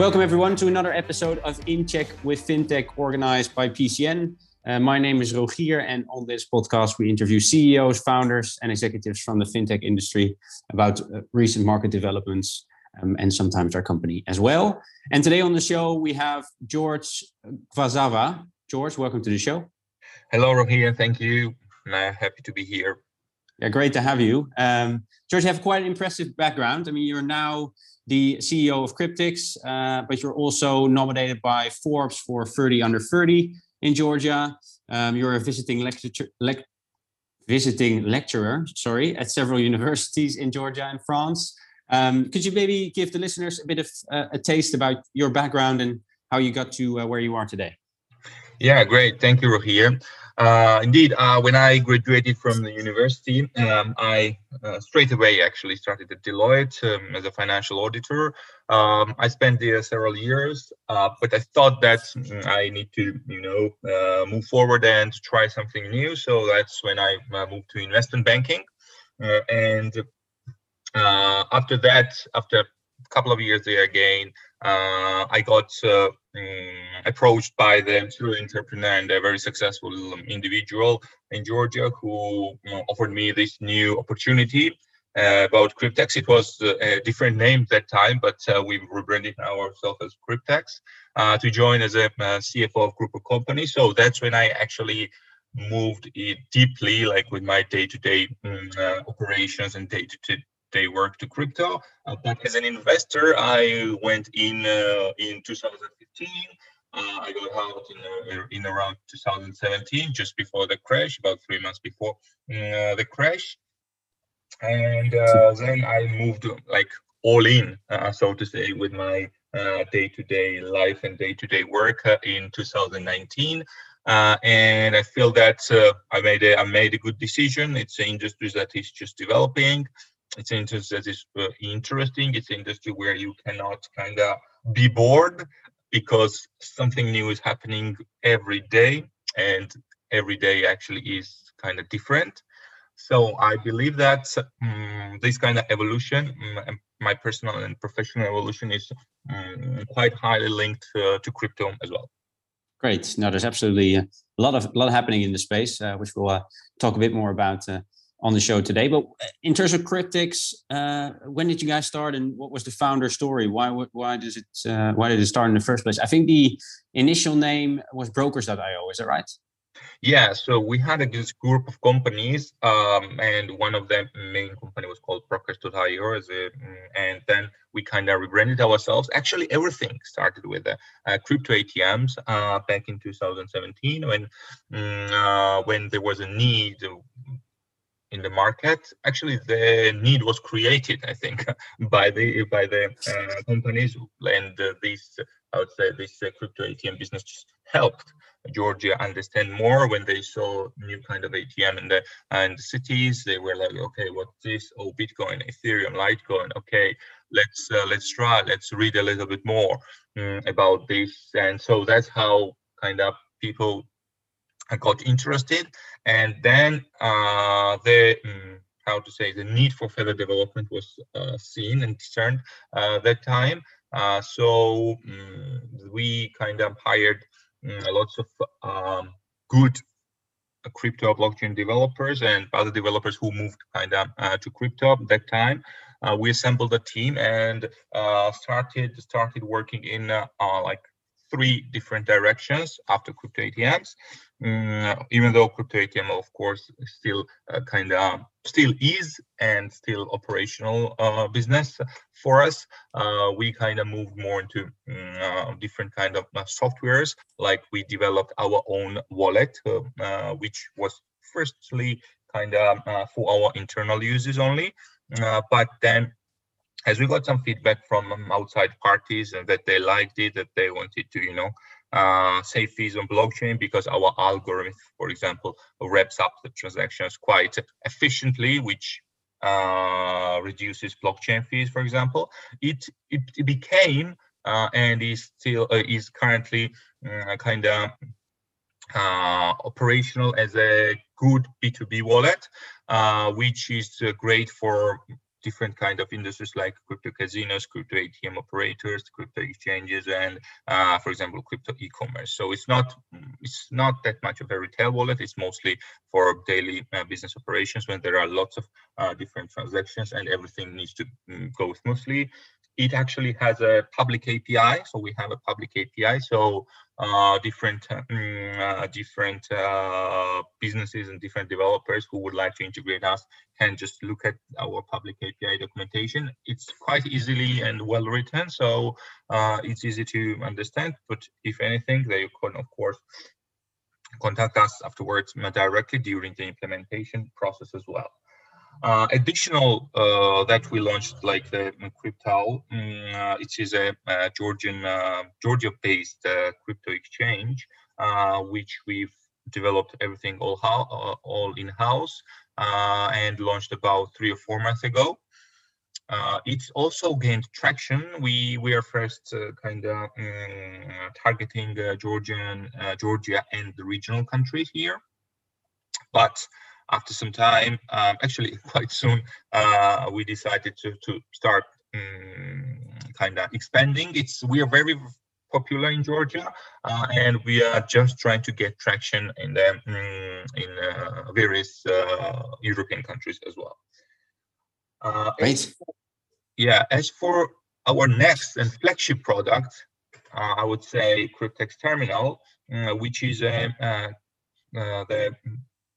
Welcome, everyone, to another episode of In Check with FinTech organized by PCN. Uh, my name is Rogier, and on this podcast, we interview CEOs, founders, and executives from the FinTech industry about uh, recent market developments um, and sometimes our company as well. And today on the show, we have George Kvazava. George, welcome to the show. Hello, Rogier. Thank you. I'm happy to be here. Yeah, great to have you. Um, George, you have quite an impressive background. I mean, you're now the CEO of Cryptex, uh, but you're also nominated by Forbes for 30 under 30 in Georgia. Um, you're a visiting lecturer, le- visiting lecturer, sorry, at several universities in Georgia and France. Um, could you maybe give the listeners a bit of uh, a taste about your background and how you got to uh, where you are today? Yeah, great. Thank you, Rogier. Uh, indeed, uh, when I graduated from the university, um, I uh, straight away actually started at Deloitte um, as a financial auditor. Um, I spent there several years, uh, but I thought that mm, I need to, you know, uh, move forward and try something new. So that's when I uh, moved to investment banking. and uh after that, after a couple of years there again, uh I got um, approached by the serial entrepreneur and a very successful individual in Georgia who you know, offered me this new opportunity uh, about Cryptex. It was uh, a different name that time, but uh, we rebranded ourselves as Cryptex uh, to join as a uh, CFO of group of companies. So that's when I actually moved it deeply, like with my day-to-day um, operations and day-to-day day work to crypto. Uh, but as an investor, I went in uh, in 2015. Uh, I got out in, uh, in around 2017, just before the crash, about three months before uh, the crash. And uh, then I moved like all in, so to say, with my day-to-day life and day-to-day work in 2019. Uh, and I feel that uh, I made a I made a good decision. It's an industry that is just developing it's an industry that is uh, interesting. It's an industry where you cannot kind of be bored because something new is happening every day, and every day actually is kind of different. So I believe that um, this kind of evolution, um, my personal and professional evolution, is um, quite highly linked uh, to crypto as well. Great. Now there's absolutely a lot of a lot happening in the space, uh, which we'll uh, talk a bit more about uh, on the show today. But uh, in terms of Cryptex, uh, when did you guys start, and what was the founder story? Why why does it uh, why did it start in the first place? I think the initial name was Brokers.io. Is that right? Yeah, so we had a group of companies, um, and one of the main company was called Brokers.io, mm, and then we kind of rebranded ourselves. Actually, everything started with uh, uh, crypto ATMs uh, back in 2017 when mm, uh, when there was a need in the market. Actually the need was created i think by the by the uh, companies and uh, this i would say this uh, crypto atm business helped georgia understand more when they saw new kind of atm in the and cities. They were like okay what's this? Oh bitcoin ethereum litecoin. Okay let's uh, let's try. Let's read a little bit more um, about this. And so that's how kind of people got interested and then uh, the um, how to say the need for further development was uh, seen and discerned uh, that time. Uh, so um, we kind of hired um, lots of um, good crypto blockchain developers and other developers who moved kind of uh, to crypto at that time. Uh, we assembled a team and started started working in like three different directions after crypto ATMs. Mm, even though crypto ATM, of course, still uh, kind of still is and still operational uh, business for us, uh, we kind of moved more into uh, different kind of uh, softwares. Like we developed our own wallet, uh, which was firstly kind of for our internal uses only, but then as we got some feedback from um, outside parties and that they liked it, that they wanted to, you know, uh, fees on blockchain because our algorithm, for example, wraps up the transactions quite efficiently, which uh, reduces blockchain fees, for example. It it, it became uh, and is still uh, is currently uh, kind of uh, operational as a good B2B wallet, which is great for different kind of industries like crypto casinos, crypto ATM operators, crypto exchanges, and uh, for example, crypto e-commerce. So it's not it's not that much of a retail wallet. It's mostly for daily uh, business operations when there are lots of uh, different transactions and everything needs to um, go smoothly it actually has a public API. So we have a public API. So uh, different mm, uh, different uh, businesses and different developers who would like to integrate us can just look at our public API documentation. It's quite easily and well written, so uh, it's easy to understand. But if anything, they can of course contact us afterwards directly during the implementation process as well. Uh, additional uh, that we launched like the crypto um, uh, it is a, a georgian uh, georgia based uh, crypto exchange uh, which we've developed everything all how all in house and launched about three or four months ago. It's also gained traction. We we are first kind of um, targeting georgian georgia and the regional countries here. But after some time, um, actually quite soon, uh, we decided to, to start um, mm, kind of expanding. It's we are very popular in Georgia, uh, and we are just trying to get traction in the um, in uh, various uh, European countries as well. Uh, Great. yeah, as for our next and flagship product, uh, I would say Cryptex Terminal, which is a the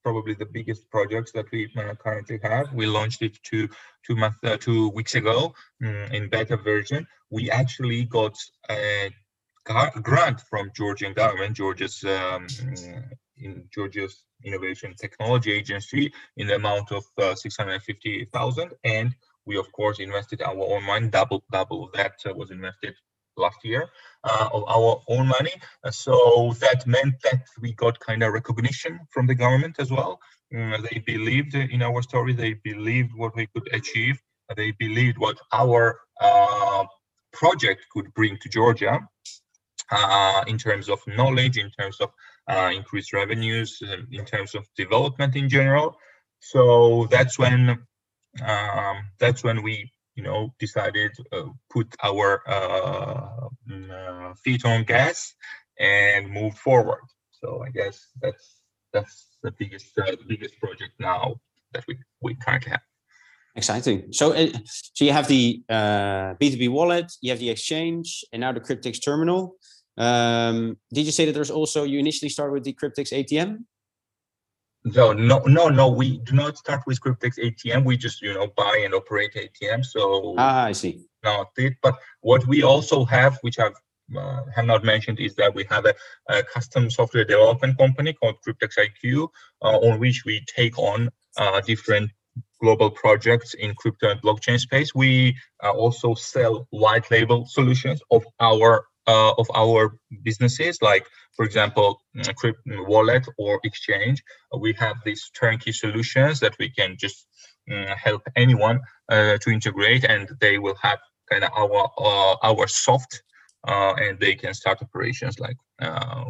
probably the biggest projects that we uh, currently have. We launched it two two months uh, two weeks ago um, in beta version. We actually got a grant from Georgian government, Georgia's um, in Georgia's Innovation Technology Agency, in the amount of uh, six hundred fifty thousand, and we of course invested our own money. Double double that uh, was invested last year uh, of our own money. Uh, so that meant that we got kind of recognition from the government as well. Mm, they believed in our story. They believed what we could achieve. They believed what our uh, project could bring to Georgia uh, in terms of knowledge, in terms of uh, increased revenues, in terms of development in general. So that's when um, that's when we you know, decided uh, put our uh, mm, uh, feet on gas and move forward. So I guess that's that's the biggest uh, the biggest project now that we we currently have. Exciting. So uh, so you have the uh, B2B wallet, you have the exchange, and now the Cryptex terminal. Um, did you say that there's also you initially started with the Cryptex ATM? No, no, no, no. We do not start with Cryptex ATM. We just, you know, buy and operate ATM. So ah, I see. Not it. But what we also have, which I've uh, have not mentioned, is that we have a, a custom software development company called Cryptex IQ, uh, on which we take on uh, different global projects in crypto and blockchain space. We uh, also sell white label solutions of our uh, of our businesses, like for example, wallet or exchange. We have these turnkey solutions that we can just uh, help anyone uh, to integrate, and they will have kind of our uh, our soft, uh, and they can start operations like uh,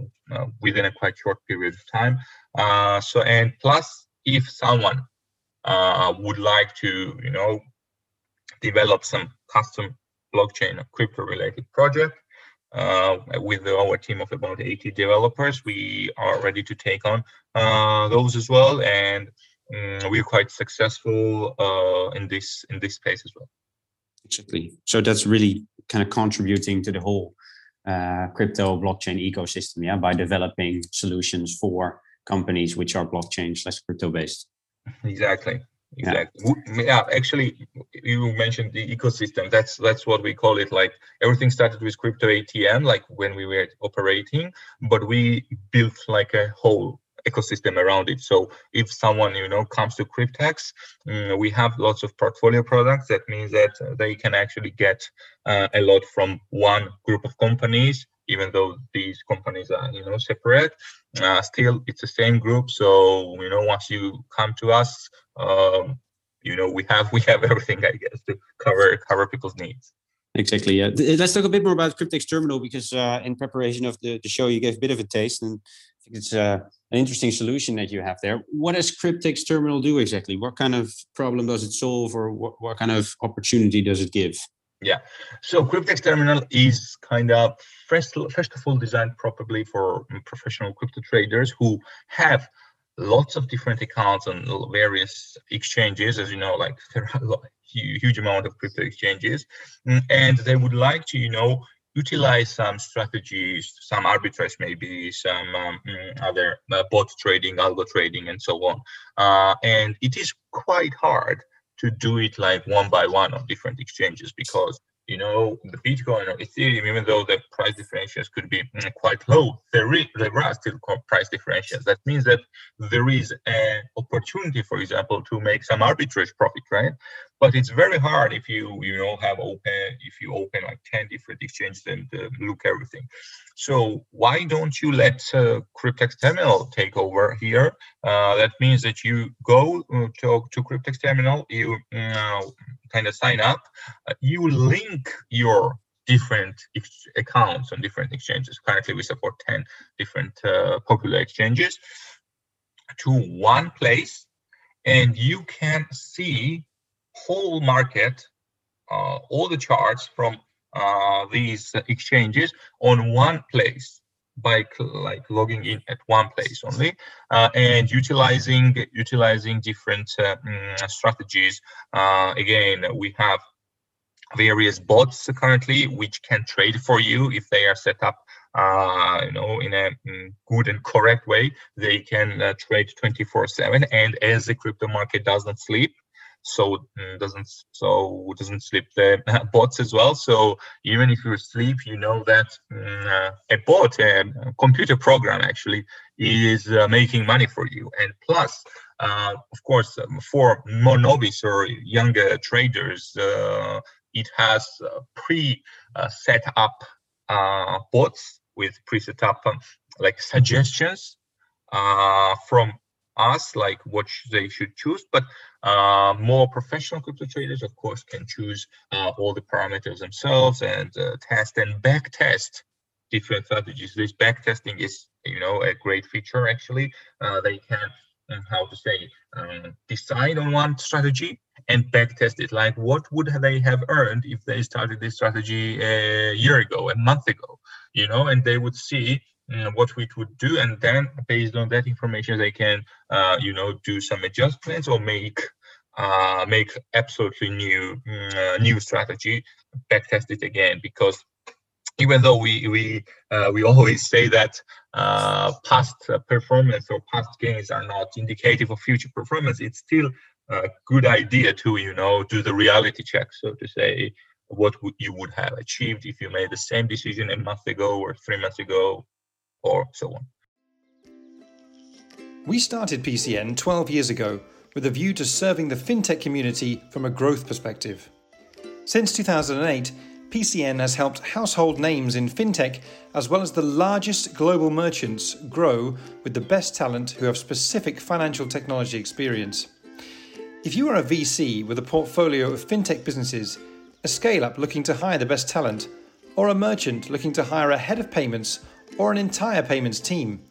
within a quite short period of time. so and plus, if someone would like to, you know, develop some custom blockchain or crypto related project uh, with our team of about 80 developers. We are ready to take on uh, those as well, and um, we're quite successful uh, in this in this space as well. Exactly. So that's really kind of contributing to the whole uh, crypto blockchain ecosystem, yeah, by developing solutions for companies which are blockchain slash crypto based. Exactly exactly yeah. yeah. actually you mentioned the ecosystem that's that's what we call it like everything started with crypto atm like when we were operating but we built like a whole ecosystem around it so if someone you know comes to cryptex um, we have lots of portfolio products that means that they can actually get uh, a lot from one group of companies even though these companies are you know separate uh, still it's the same group so you know once you come to us um, you know we have we have everything i guess to cover cover people's needs exactly yeah let's talk a bit more about cryptex terminal because uh, in preparation of the, the show you gave a bit of a taste and i think it's uh, an interesting solution that you have there. What does Cryptex Terminal do exactly? What kind of problem does it solve, or what, what kind of opportunity does it give? Yeah, so Cryptex Terminal is kind of first, first of all designed probably for professional crypto traders who have lots of different accounts on various exchanges. As you know, like there are a huge amount of crypto exchanges, mm, and they would like to, you know, utilize some strategies, some arbitrage, maybe some um, mm, other uh, bot trading, algo trading, and so on. Uh, and it is quite hard to do it like one by one on different exchanges because you know, the Bitcoin or Ethereum, even though the price differentials could be mm, quite low, there, is, there are still price differentials. That means that there is an opportunity, for example, to make some arbitrage profit, right? But it's very hard if you you know have open if you open like ten different exchanges and uh, look everything. So why don't you let uh, Cryptex Terminal take over here? Uh, that means that you go uh, to, to Cryptex Terminal, you uh, kind of sign up, uh, you link your different ex- accounts on different exchanges. Currently, we support 10 different uh, popular exchanges to one place, and you can see whole market, uh, all the charts from uh, these exchanges on one place by like logging in at one place only uh, and utilizing utilizing different uh, mm, strategies. Uh, again we have various bots currently which can trade for you. If they are set up uh, you know in a mm, good and correct way they can uh, trade 24 7 and as the crypto market doesn't sleep so mm, doesn't so doesn't sleep the bots as well. So even if you sleep you know that mm, uh, a bot a computer program actually is uh, making money for you. And plus uh, of course um, for more novice or younger traders uh, it has uh, pre uh, set up bots with pre-set up um, like suggestions from us like what they should choose but uh, more professional crypto traders of course can choose uh, all the parameters themselves and uh, test and back test different strategies. This back testing is you know a great feature actually uh, they can uh, how to say um, decide on one strategy and back test it. Like what would they have earned if they started this strategy a year ago a month ago you know and they would see What we would do and then based on that information they can uh, you know do some adjustments or make uh, make absolutely new mm, uh, new strategy backtest it again because even though we we uh, we always say that uh, past performance or past gains are not indicative of future performance it's still a good idea to you know do the reality check so to say what would you would have achieved if you made the same decision a month ago or three months ago or so on. We started PCN 12 years ago with a view to serving the fintech community from a growth perspective. Since 2008, PCN has helped household names in fintech as well as the largest global merchants grow with the best talent who have specific financial technology experience. If you are a VC with a portfolio of fintech businesses, a scale up looking to hire the best talent, or a merchant looking to hire a head of payments or an entire payments team,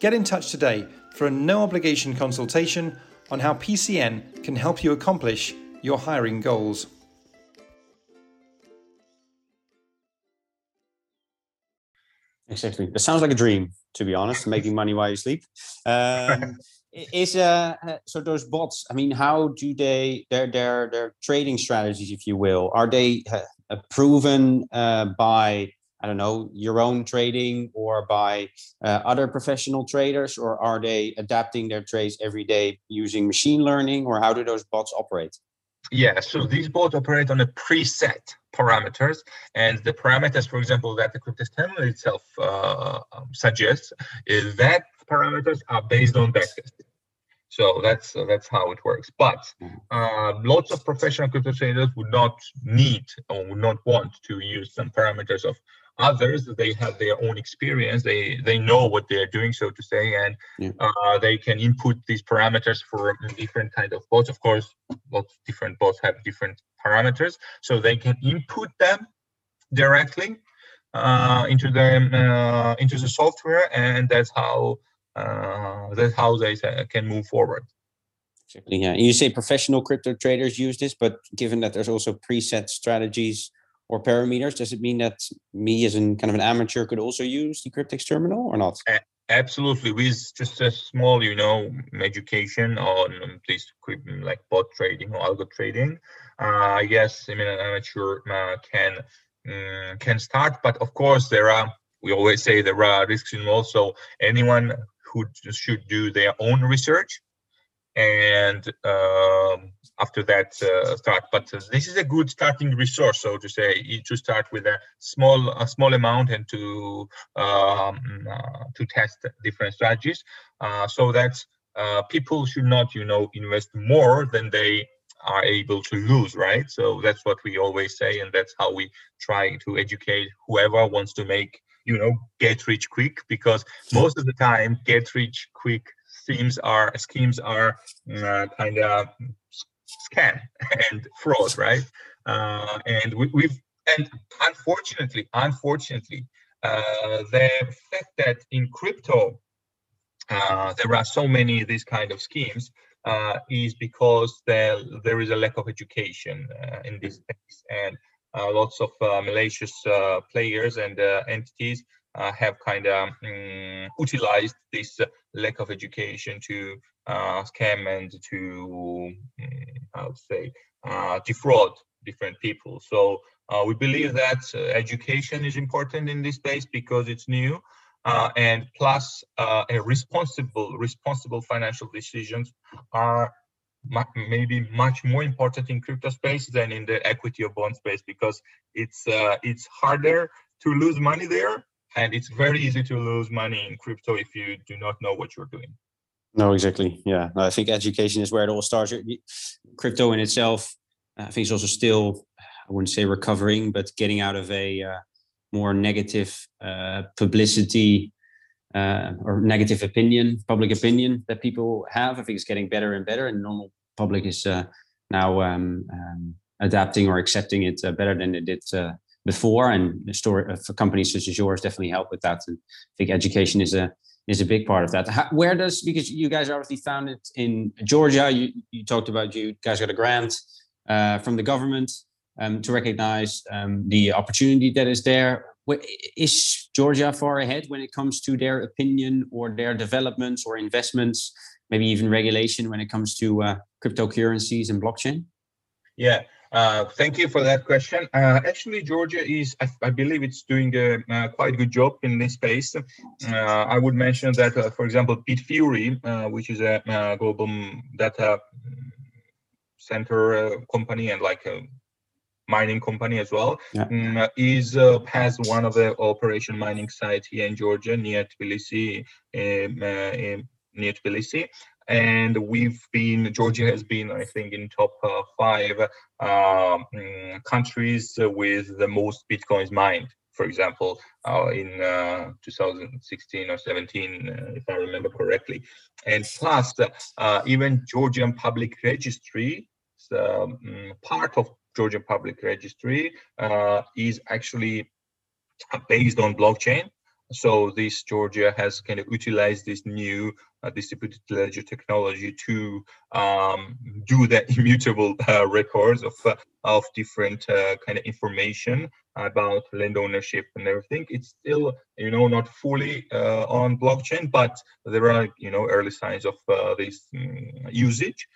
get in touch today for a no obligation consultation on how PCN can help you accomplish your hiring goals. Exactly. That sounds like a dream, to be honest, making money while you sleep. Um, is uh, uh, so those bots i mean how do they their their their trading strategies if you will are they uh, proven uh, by I don't know, your own trading or by uh, other professional traders, or are they adapting their trades every day using machine learning, or how do those bots operate? Yeah, so these bots operate on a preset parameters, and the parameters, for example, that the Cryptex terminal itself uh, um, suggests, is that parameters are based on backtesting. So that's uh, that's how it works. But uh, lots of professional crypto traders would not need or would not want to use some parameters of others they have their own experience they they know what they're doing so to say and yeah. uh, they can input these parameters for different kind of bots of course lots of different bots have different parameters so they can input them directly uh, into the uh, into the software and that's how that's how they can move forward. Exactly. Yeah. You say professional crypto traders use this, but given that there's also preset strategies or parameters, does it mean that me as an kind of an amateur could also use the Cryptex terminal or not? Absolutely, with just a small, you know, education on this like bot trading or algo trading. Uh, yes, I mean, an amateur uh, can um, can start, but of course there are. We always say there are risks involved. So anyone who should do their own research and um, after that uh, start. But uh, this is a good starting resource, so to say, to start with a small a small amount and to um, uh, to test different strategies, uh, so that people should not, you know, invest more than they are able to lose, right? So that's what we always say, and that's how we try to educate whoever wants to make you know get rich quick because most of the time get rich quick schemes are schemes are uh, kind of scam and fraud, right? Uh, and we, have and unfortunately, unfortunately, uh, the fact that in crypto uh, there are so many of these kind of schemes uh, is because there there is a lack of education uh, in this space and lots of malicious players and entities uh, have kind of um, utilized this lack of education to uh, scam and to, I would say, uh, defraud different people. So uh, we believe that uh, education is important in this space because it's new. Uh, and plus, a responsible, responsible financial decisions are maybe much more important in crypto space than in the equity or bond space because it's uh, it's harder to lose money there and it's very easy to lose money in crypto if you do not know what you're doing. No exactly. Yeah. I think education is where it all starts. Crypto in itself i think it's also still i wouldn't say recovering but getting out of a uh, more negative uh, publicity uh, or negative opinion public opinion that people have. I think it's getting better and better and normal public is uh, now um, um, adapting or accepting it uh, better than it did uh, before and the story for companies such as yours definitely help with that and i think education is a is a big part of that. How, where does because you guys obviously founded in georgia you, you talked about you guys got a grant uh, from the government um, to recognize um, the opportunity that is there. Is georgia far ahead when it comes to their opinion or their developments or investments maybe even regulation when it comes to uh, cryptocurrencies and blockchain? Yeah uh, thank you for that question. Uh, actually, Georgia is, I, I, believe it's doing a, a, quite good job in this space. Uh, I would mention that, uh, for example, Bitfury, uh, which is a, a, global data center company and like a mining company as well, yeah. um, is has one of the operation mining sites here in Georgia near Tbilisi, um, near Tbilisi and we've been Georgia has been I think in top uh, five um, countries with the most bitcoins mined. For example, uh, in uh, 2016 or 17, uh, if I remember correctly, and plus uh, even Georgian Public Registry, um, part of Georgian Public Registry uh, is actually based on blockchain so this Georgia has kind of utilized this new uh, distributed ledger technology to um, do the immutable uh, records of uh, of different uh, kind of information about land ownership and everything. It's still you know not fully uh, on blockchain, but there are you know early signs of uh, this um, usage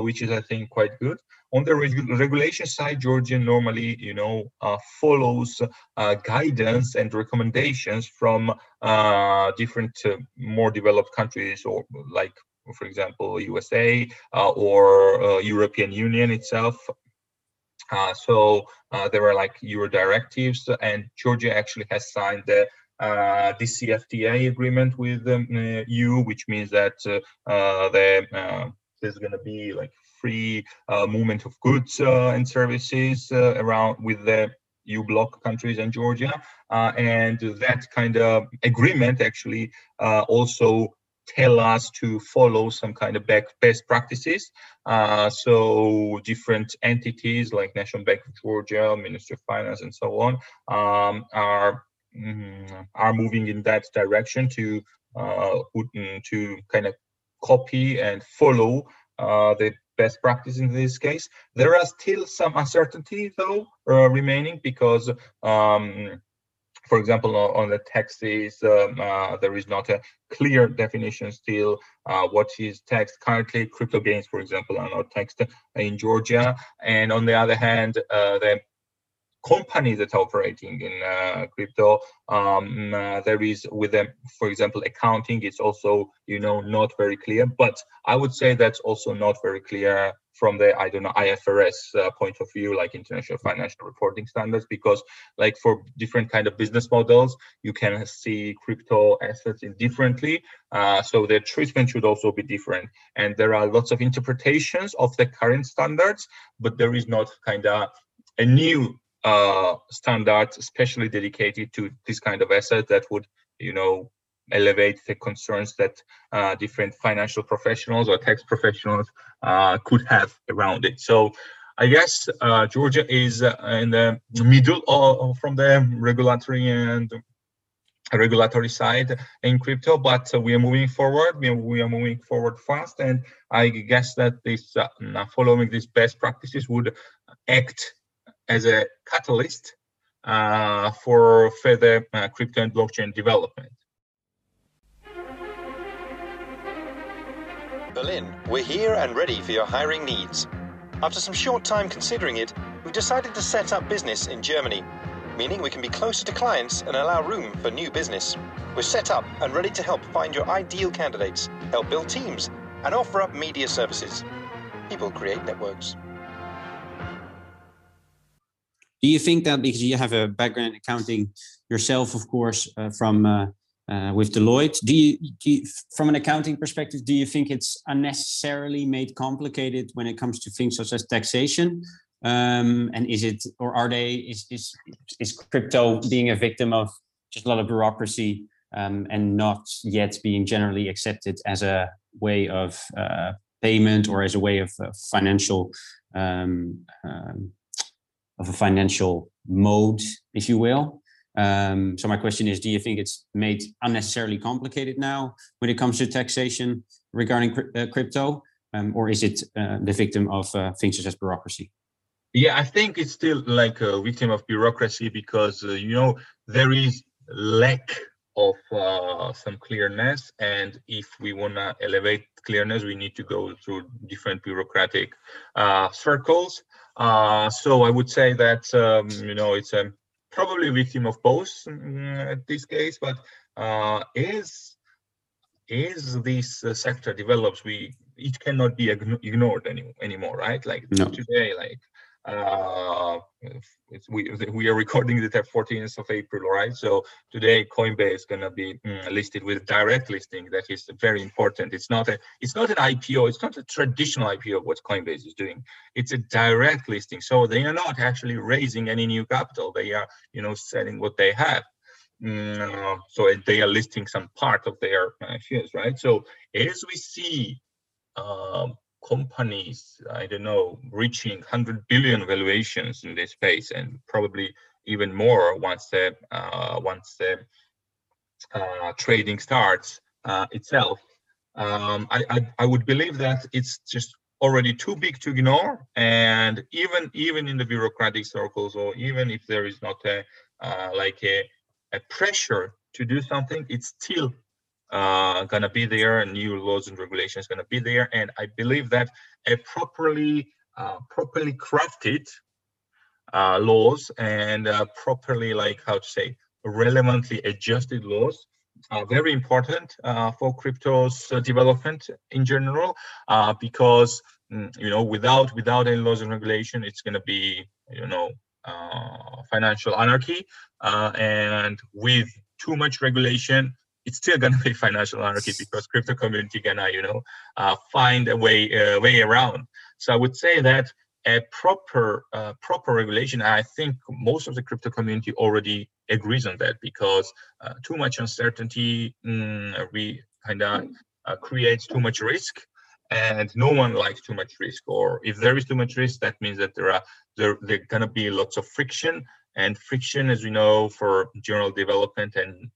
which is I think quite good. On the reg- regulation side, Georgia normally, you know, uh, follows uh, guidance and recommendations from uh, different uh, more developed countries, or like, for example, USA uh, or European Union itself. so there are like Euro directives, and Georgia actually has signed the uh, DCFTA agreement with um, uh, which means that uh, the there's going to be like free uh, movement of goods uh, and services uh, around with the EU bloc countries and Georgia. And that kind of agreement actually also tell us to follow some kind of best practices. Uh, so different entities like National Bank of Georgia, Ministry of Finance, and so on um, are mm, are moving in that direction to uh, to kind of copy and follow uh, the best practice in this case. There are still some uncertainty though uh, remaining because um, for example, on the taxes, um, uh, there is not a clear definition still. Uh, what is taxed currently? Crypto gains, for example, are not taxed in Georgia. And on the other hand, uh, the companies that are operating in uh, crypto. Um, uh, there is with them for example accounting it's also you know not very clear but i would say that's also not very clear from the i don't know ifrs uh, point of view like international financial reporting standards because like for different kind of business models you can see crypto assets in differently uh, so the treatment should also be different. And there are lots of interpretations of the current standards but there is not kind of a new uh, standards especially dedicated to this kind of asset that would you know elevate the concerns that uh, different financial professionals or tax professionals uh, could have around it. So i guess uh, georgia is uh, in the middle of, from the regulatory and regulatory side in crypto but we are moving forward. We are, we are moving forward fast and i guess that this uh, following these best practices would act as a catalyst uh, for further uh, crypto and blockchain development. Berlin, we're here and ready for your hiring needs. After some short time considering it, we decided to set up business in Germany, meaning we can be closer to clients and allow room for new business. We're set up and ready to help find your ideal candidates, help build teams, and offer up media services. People create networks. Do you think that because you have a background in accounting yourself, of course, uh, from uh, uh, with Deloitte, do you, do you, from an accounting perspective, do you think it's unnecessarily made complicated when it comes to things such as taxation? Um, and is it, or are they, is, is, is crypto being a victim of just a lot of bureaucracy um, and not yet being generally accepted as a way of uh, payment or as a way of uh, financial um, um of a financial mode, if you will. Um, so my question is, do you think it's made unnecessarily complicated now when it comes to taxation regarding uh, crypto, um, or is it uh, the victim of uh, things such as bureaucracy? Yeah, I think it's still like a victim of bureaucracy because uh, you know there is lack of uh, some clearness, and if we want to elevate clearness, we need to go through different bureaucratic uh, circles. Uh, so I would say that um, you know it's a probably a victim of both mm, at this case, but uh, is is this uh, sector develops, we it cannot be ignored any, anymore, right? Like no. today, like uh, we we are recording the 14th of April, right? So today Coinbase is gonna be mm, listed with direct listing. That is very important. It's not a it's not an IPO. It's not a traditional IPO. Of what Coinbase is doing. It's a direct listing. So they are not actually raising any new capital. They are you know selling what they have. Mm, so they are listing some part of their uh, shares, right? So as we see. Um, companies, I don't know, reaching 100 billion valuations in this space and probably even more once the uh, once the uh, trading starts uh, itself. Um, I, I, I would believe that it's just already too big to ignore, and even even in the bureaucratic circles, or even if there is not a uh, like a, a pressure to do something, it's still uh, gonna be there, new laws and regulations gonna be there, and I believe that a properly uh, properly crafted uh, laws and uh, properly like how to say relevantly adjusted laws are very important uh, for crypto's uh, development in general uh, because mm, you know without without any laws and regulation it's going to be you know uh, financial anarchy uh, and with too much regulation it's still going to be financial anarchy because crypto community gonna you know uh, find a way uh, way around. So i would say that a proper uh, proper regulation i think most of the crypto community already agrees on that because uh, too much uncertainty mm, we kind of uh, creates too much risk and no one likes too much risk or if there is too much risk that means that there are there, there going to be lots of friction and friction as we know for general development and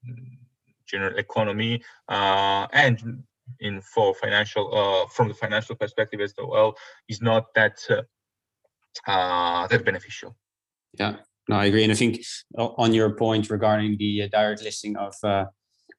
general economy uh, and in for financial uh, from the financial perspective as well is not that uh, that beneficial. Yeah, no, I agree, and I think on your point regarding the direct listing of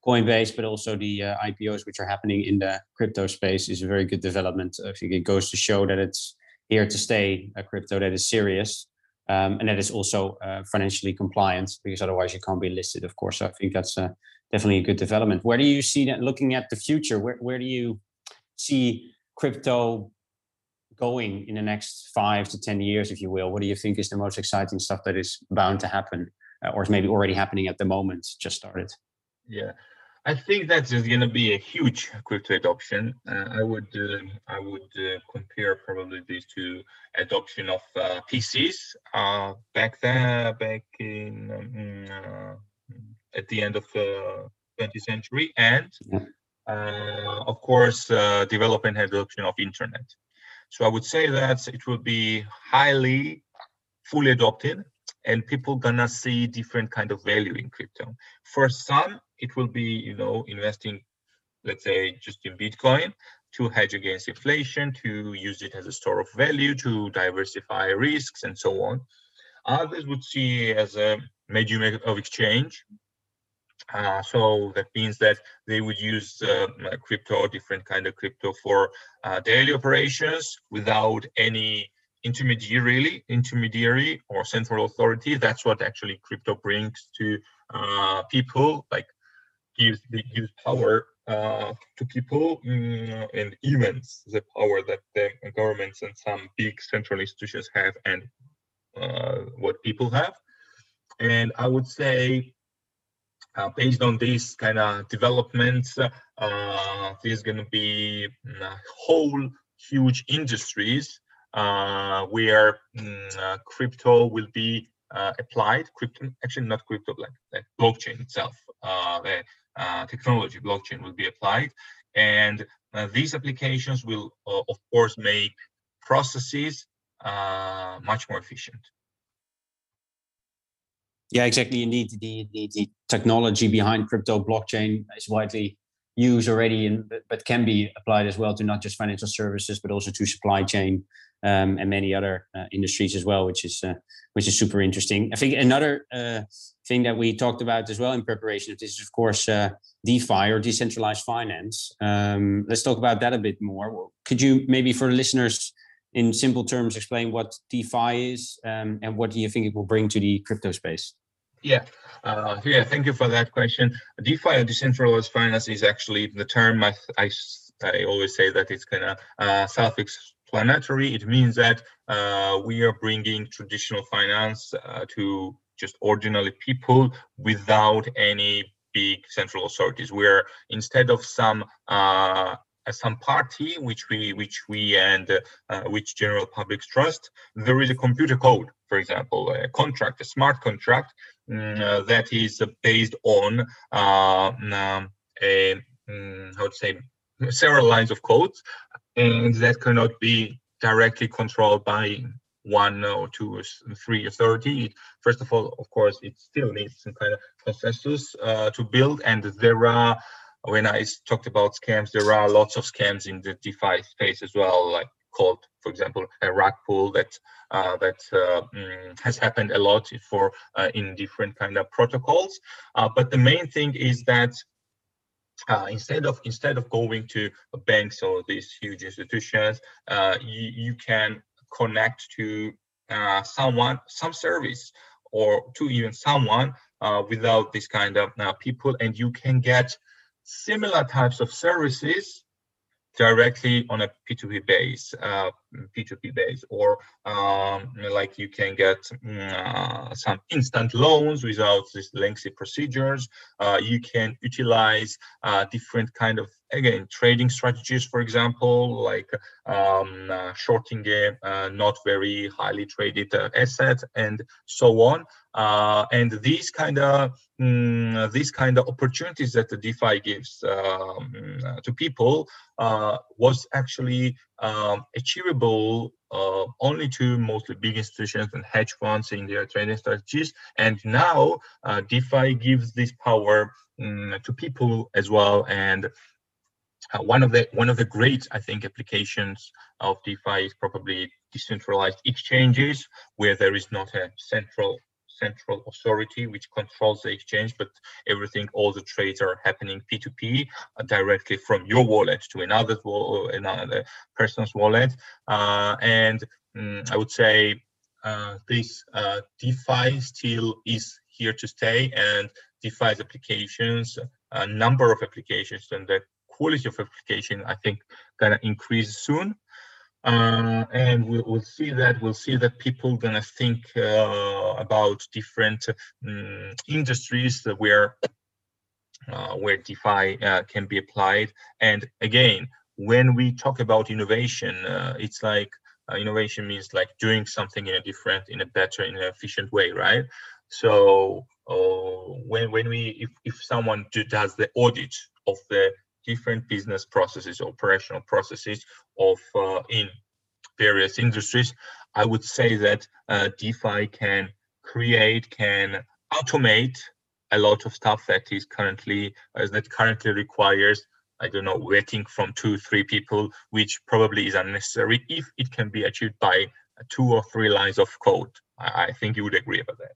Coinbase, but also the uh, IPOs which are happening in the crypto space is a very good development. I think it goes to show that it's here to stay, a crypto that is serious um, and that is also uh, financially compliant because otherwise you can't be listed, of course. So I think that's uh, definitely a good development. Where do you see that looking at the future? Where, where do you see crypto going in the next five to 10 years, if you will? What do you think is the most exciting stuff that is bound to happen uh, or is maybe already happening at the moment, just started? Yeah. I think that's just going to be a huge crypto adoption. Uh, I would uh, I would uh, compare probably these to adoption of uh, PCs uh, back there, back in um, uh, at the end of the 20th century, and uh, of course uh, development and adoption of internet. So I would say that it will be highly fully adopted and people gonna see different kind of value in crypto. For some, it will be you know investing let's say just in bitcoin to hedge against inflation to use it as a store of value to diversify risks and so on others would see as a medium of exchange uh, so that means that they would use uh, crypto different kind of crypto for uh, daily operations without any intermediary intermediary or central authority. That's what actually crypto brings to uh, people like gives gives power uh, to people mm, and events the power that the governments and some big central institutions have and uh, what people have. And i would say uh, based on these kind of developments uh, there's going to be mm, whole huge industries uh, where uh, crypto will be uh, applied crypto actually not crypto like, like blockchain itself the uh, technology, blockchain, will be applied. And uh, these applications will, uh, of course, make processes uh, much more efficient. Yeah, exactly. Indeed, the, the, the technology behind crypto blockchain is widely used already, and but can be applied as well to not just financial services, but also to supply chain um, and many other uh, industries as well, which is uh, which is super interesting. I think another uh, thing that we talked about as well in preparation of this is, of course, uh, DeFi or decentralized finance. Um, let's talk about that a bit more. Could you maybe for listeners in simple terms explain what DeFi is um, and what do you think it will bring to the crypto space? Yeah, uh, yeah. Thank you for that question. DeFi or decentralized finance is actually the term I I, I always say that it's kind of uh, self explanatory. It means that uh, we are bringing traditional finance uh, to just ordinary people without any big central authorities. Where instead of some uh, some party which we which we and uh, which general public trust, there is a computer code, for example, a contract, a smart contract uh, that is based on uh, um, a um, how to say several lines of code and that cannot be directly controlled by one or two or three authority. First of all, of course, it still needs some kind of consensus uh, to build. And there are, when I talked about scams, there are lots of scams in the DeFi space as well, like called, for example, a rug pull that uh, that uh, mm, has happened a lot for uh, in different kind of protocols. Uh, but the main thing is that uh, instead of instead of going to banks or these huge institutions, uh, you, you can connect to someone, some service, or to even someone without this kind of people, and you can get similar types of services directly on a P2P base, uh, P2P base, or um, like you can get uh, some instant loans without these lengthy procedures. Uh, you can utilize uh, different kind of again trading strategies, for example, like um, uh, shorting a uh, not very highly traded asset and so on. and these kind of mm, these kind of opportunities that the DeFi gives um, to people uh, was actually um, achievable uh, only to mostly big institutions and hedge funds in their trading strategies. And now uh, DeFi gives this power um, to people as well. And uh, one of the one of the great I think applications of DeFi is probably decentralized exchanges where there is not a central central authority which controls the exchange, but everything, all the trades are happening P2P uh, directly from your wallet to another, another person's wallet. Uh, and um, I would say uh, this uh, DeFi still is here to stay, and DeFi's applications, a number of applications, and the quality of application, I think, gonna increase soon. Uh, and we'll, we'll, see that we'll see that people gonna think uh, about different um, industries where uh, where DeFi uh, can be applied. And again, when we talk about innovation, uh, it's like uh, innovation means like doing something in a different, in a better, in an efficient way, right? So when when we if if someone do, does the audit of the different business processes, operational processes of uh, in various industries, I would say that uh, DeFi can create, can automate a lot of stuff that is currently uh, that currently requires I don't know waiting from two three people, which probably is unnecessary if it can be achieved by two or three lines of code. I, I think you would agree about that.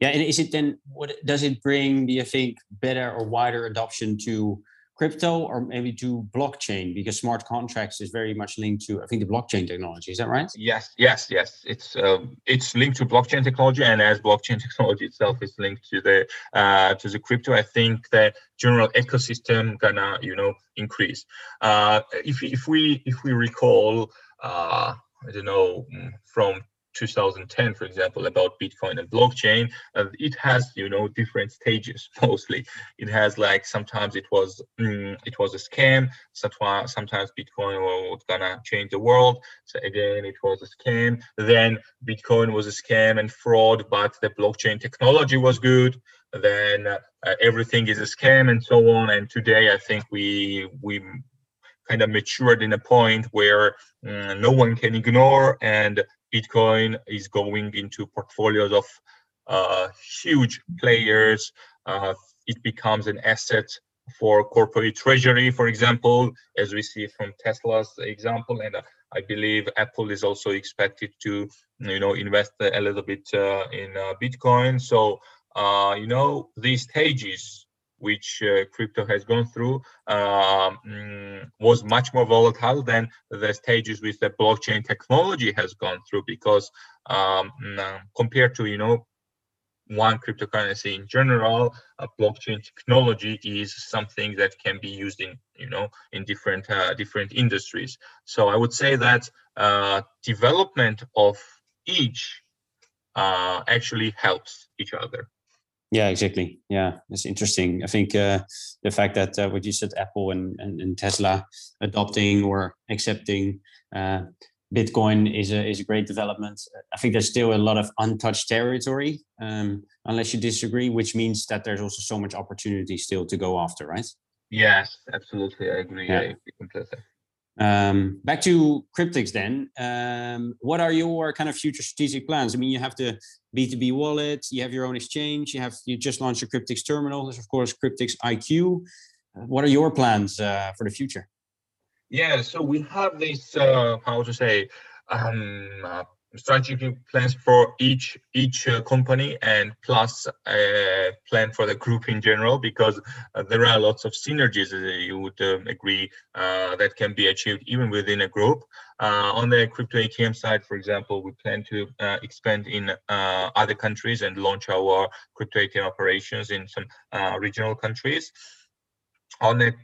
Yeah, and is it then what does it bring? Do you think better or wider adoption to crypto or maybe to blockchain because smart contracts is very much linked to i think the blockchain technology. Is that right? Yes yes yes. It's um, it's linked to blockchain technology and as blockchain technology itself is linked to the uh, to the crypto i think the general ecosystem gonna you know increase. Uh, if, if we if we recall uh, i don't know mm, from 2010, for example, about Bitcoin and blockchain, uh, it has you know different stages. Mostly, it has like sometimes it was mm, it was a scam. Sometimes Bitcoin was gonna change the world. So again, it was a scam. Then Bitcoin was a scam and fraud, but the blockchain technology was good. Then uh, everything is a scam and so on. And today, I think we we kind of matured in a point where mm, no one can ignore and Bitcoin is going into portfolios of uh, huge players. Uh, it becomes an asset for corporate treasury, for example, as we see from Tesla's example. And uh, I believe Apple is also expected to, you know, invest a little bit uh, in uh, Bitcoin. So, uh, you know, these stages which uh, crypto has gone through um, was much more volatile than the stages with the blockchain technology has gone through because um, mm, compared to you know one cryptocurrency in general blockchain technology is something that can be used in you know in different uh, different industries. So i would say that uh, development of each uh, actually helps each other yeah, exactly. Yeah, it's interesting. I think uh, the fact that uh, what you said, Apple and, and, and Tesla adopting or accepting uh, Bitcoin is a is a great development. I think there's still a lot of untouched territory, um, unless you disagree, which means that there's also so much opportunity still to go after, right? Yes, absolutely. I agree. Yeah. I agree completely. Um, back to Cryptex then. Um, what are your kind of future strategic plans? I mean, you have the B2B wallet, you have your own exchange, you have you just launched your Cryptex terminal. There's of course Cryptex IQ. What are your plans uh, for the future? Yeah, so we have this uh, how to say um, strategic plans for each each uh, company and plus a plan for the group in general because uh, there are lots of synergies uh, you would um, agree uh, that can be achieved even within a group. Uh, on the crypto atm side for example we plan to uh, expand in other countries and launch our crypto atm operations in some regional countries on the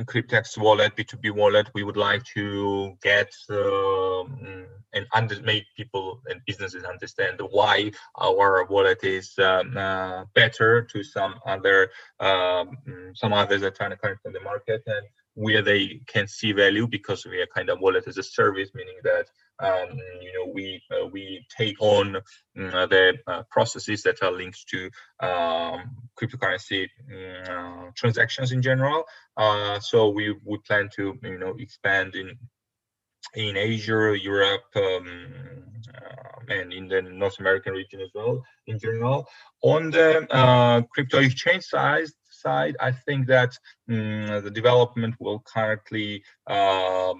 Cryptex wallet, B2B wallet, we would like to get um, and under, make people and businesses understand why our wallet is um, uh, better to some other um, some others that are currently in the market and where they can see value because we are kind of wallet as a service, meaning that um, you know we uh, we take on uh, the uh, processes that are linked to um, cryptocurrency mm, uh, transactions in general. Uh, so we we plan to you know expand in in Asia, Europe, um, uh, and in the North American region as well in general. On the uh, crypto exchange side, side, I think that um, the development will currently, uh,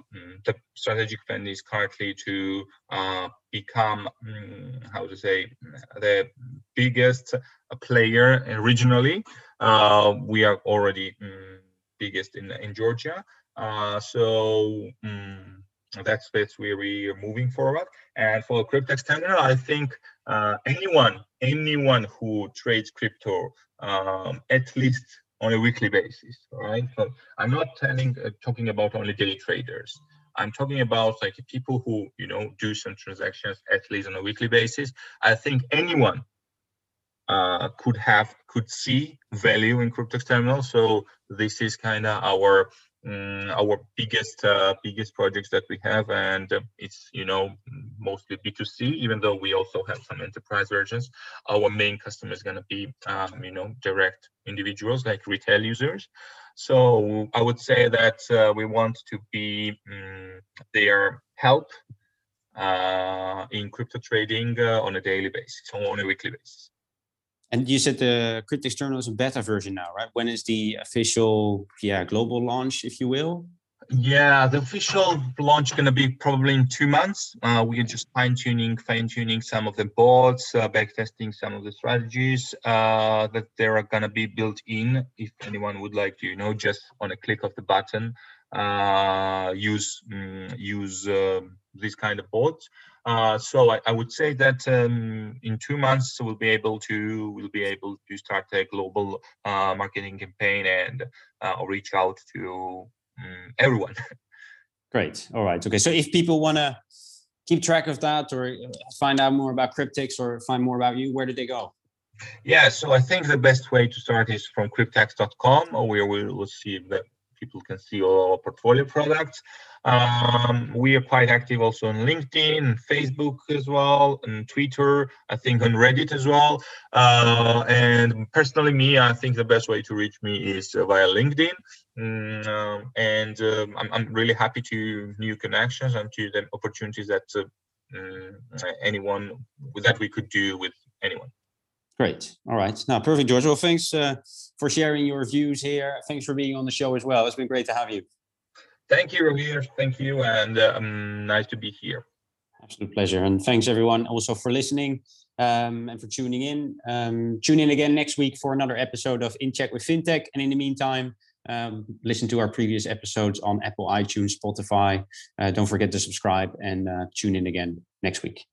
the strategic plan is currently to uh, become, um, how to say, the biggest player regionally. Uh, we are already um, biggest in, in Georgia. Uh, so that's that's where we are moving forward. And for Cryptex terminal, I think uh, anyone anyone who trades crypto um, at least on a weekly basis, right? So I'm not telling uh, talking about only day traders. I'm talking about like people who you know do some transactions at least on a weekly basis. I think anyone uh, could have could see value in Cryptex terminal. So this is kind of our um, our biggest uh, biggest projects that we have and uh, it's you know mostly b2c even though we also have some enterprise versions. Our main customer is going to be um, you know direct individuals like retail users. So i would say that uh, we want to be um, their help uh, in crypto trading uh, on a daily basis on a weekly basis and you said the Cryptex terminal is a beta version now, right? When is the official, yeah, global launch, if you will? Yeah, the official launch going to be probably in two months. Uh, we are just fine tuning, fine tuning some of the boards, uh, back testing some of the strategies uh, that they are going to be built in. If anyone would like to, you know, just on a click of the button, uh, use um, use um, these kind of boards. Uh, so I, I, would say that um, in two months we'll be able to we'll be able to start a global uh, marketing campaign and uh, reach out to um, everyone. Great. All right. Okay. So if people want to keep track of that or uh, find out more about Cryptex or find more about you, where do they go? Yeah. So I think the best way to start is from cryptex.com, where we will see that people can see all our portfolio products. Um, we are quite active also on LinkedIn, Facebook as well, and Twitter. I think on Reddit as well. Uh, and personally, me, I think the best way to reach me is uh, via LinkedIn. Mm, um, and um, I'm, I'm really happy to new connections and to the opportunities that uh, mm, anyone that we could do with anyone. Great. All right. Now, perfect, George. Well, thanks uh, for sharing your views here. Thanks for being on the show as well. It's been great to have you. Thank you, Ravir. Thank you, and um, nice to be here. Absolute pleasure, and thanks everyone also for listening um, and for tuning in. Um, tune in again next week for another episode of In Check with FinTech, and in the meantime, um, listen to our previous episodes on Apple, iTunes, Spotify. Uh, don't forget to subscribe and uh, tune in again next week.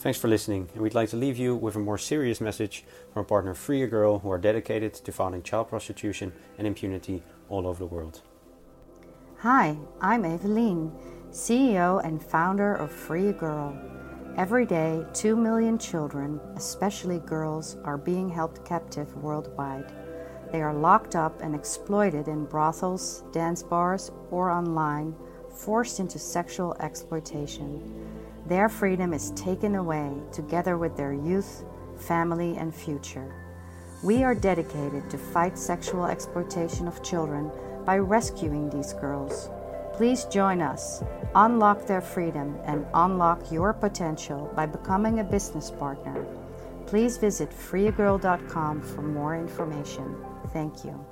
Thanks for listening, and we'd like to leave you with a more serious message from our partner Free a Girl, who are dedicated to fighting child prostitution and impunity all over the world. Hi, I'm Eveline, CEO and founder of Free a Girl. Every day, 2 million children, especially girls, are being held captive worldwide. They are locked up and exploited in brothels, dance bars, or online, forced into sexual exploitation. Their freedom is taken away together with their youth, family, and future. We are dedicated to fight sexual exploitation of children by rescuing these girls. Please join us, unlock their freedom, and unlock your potential by becoming a business partner. Please visit freeagirl.com for more information. Thank you.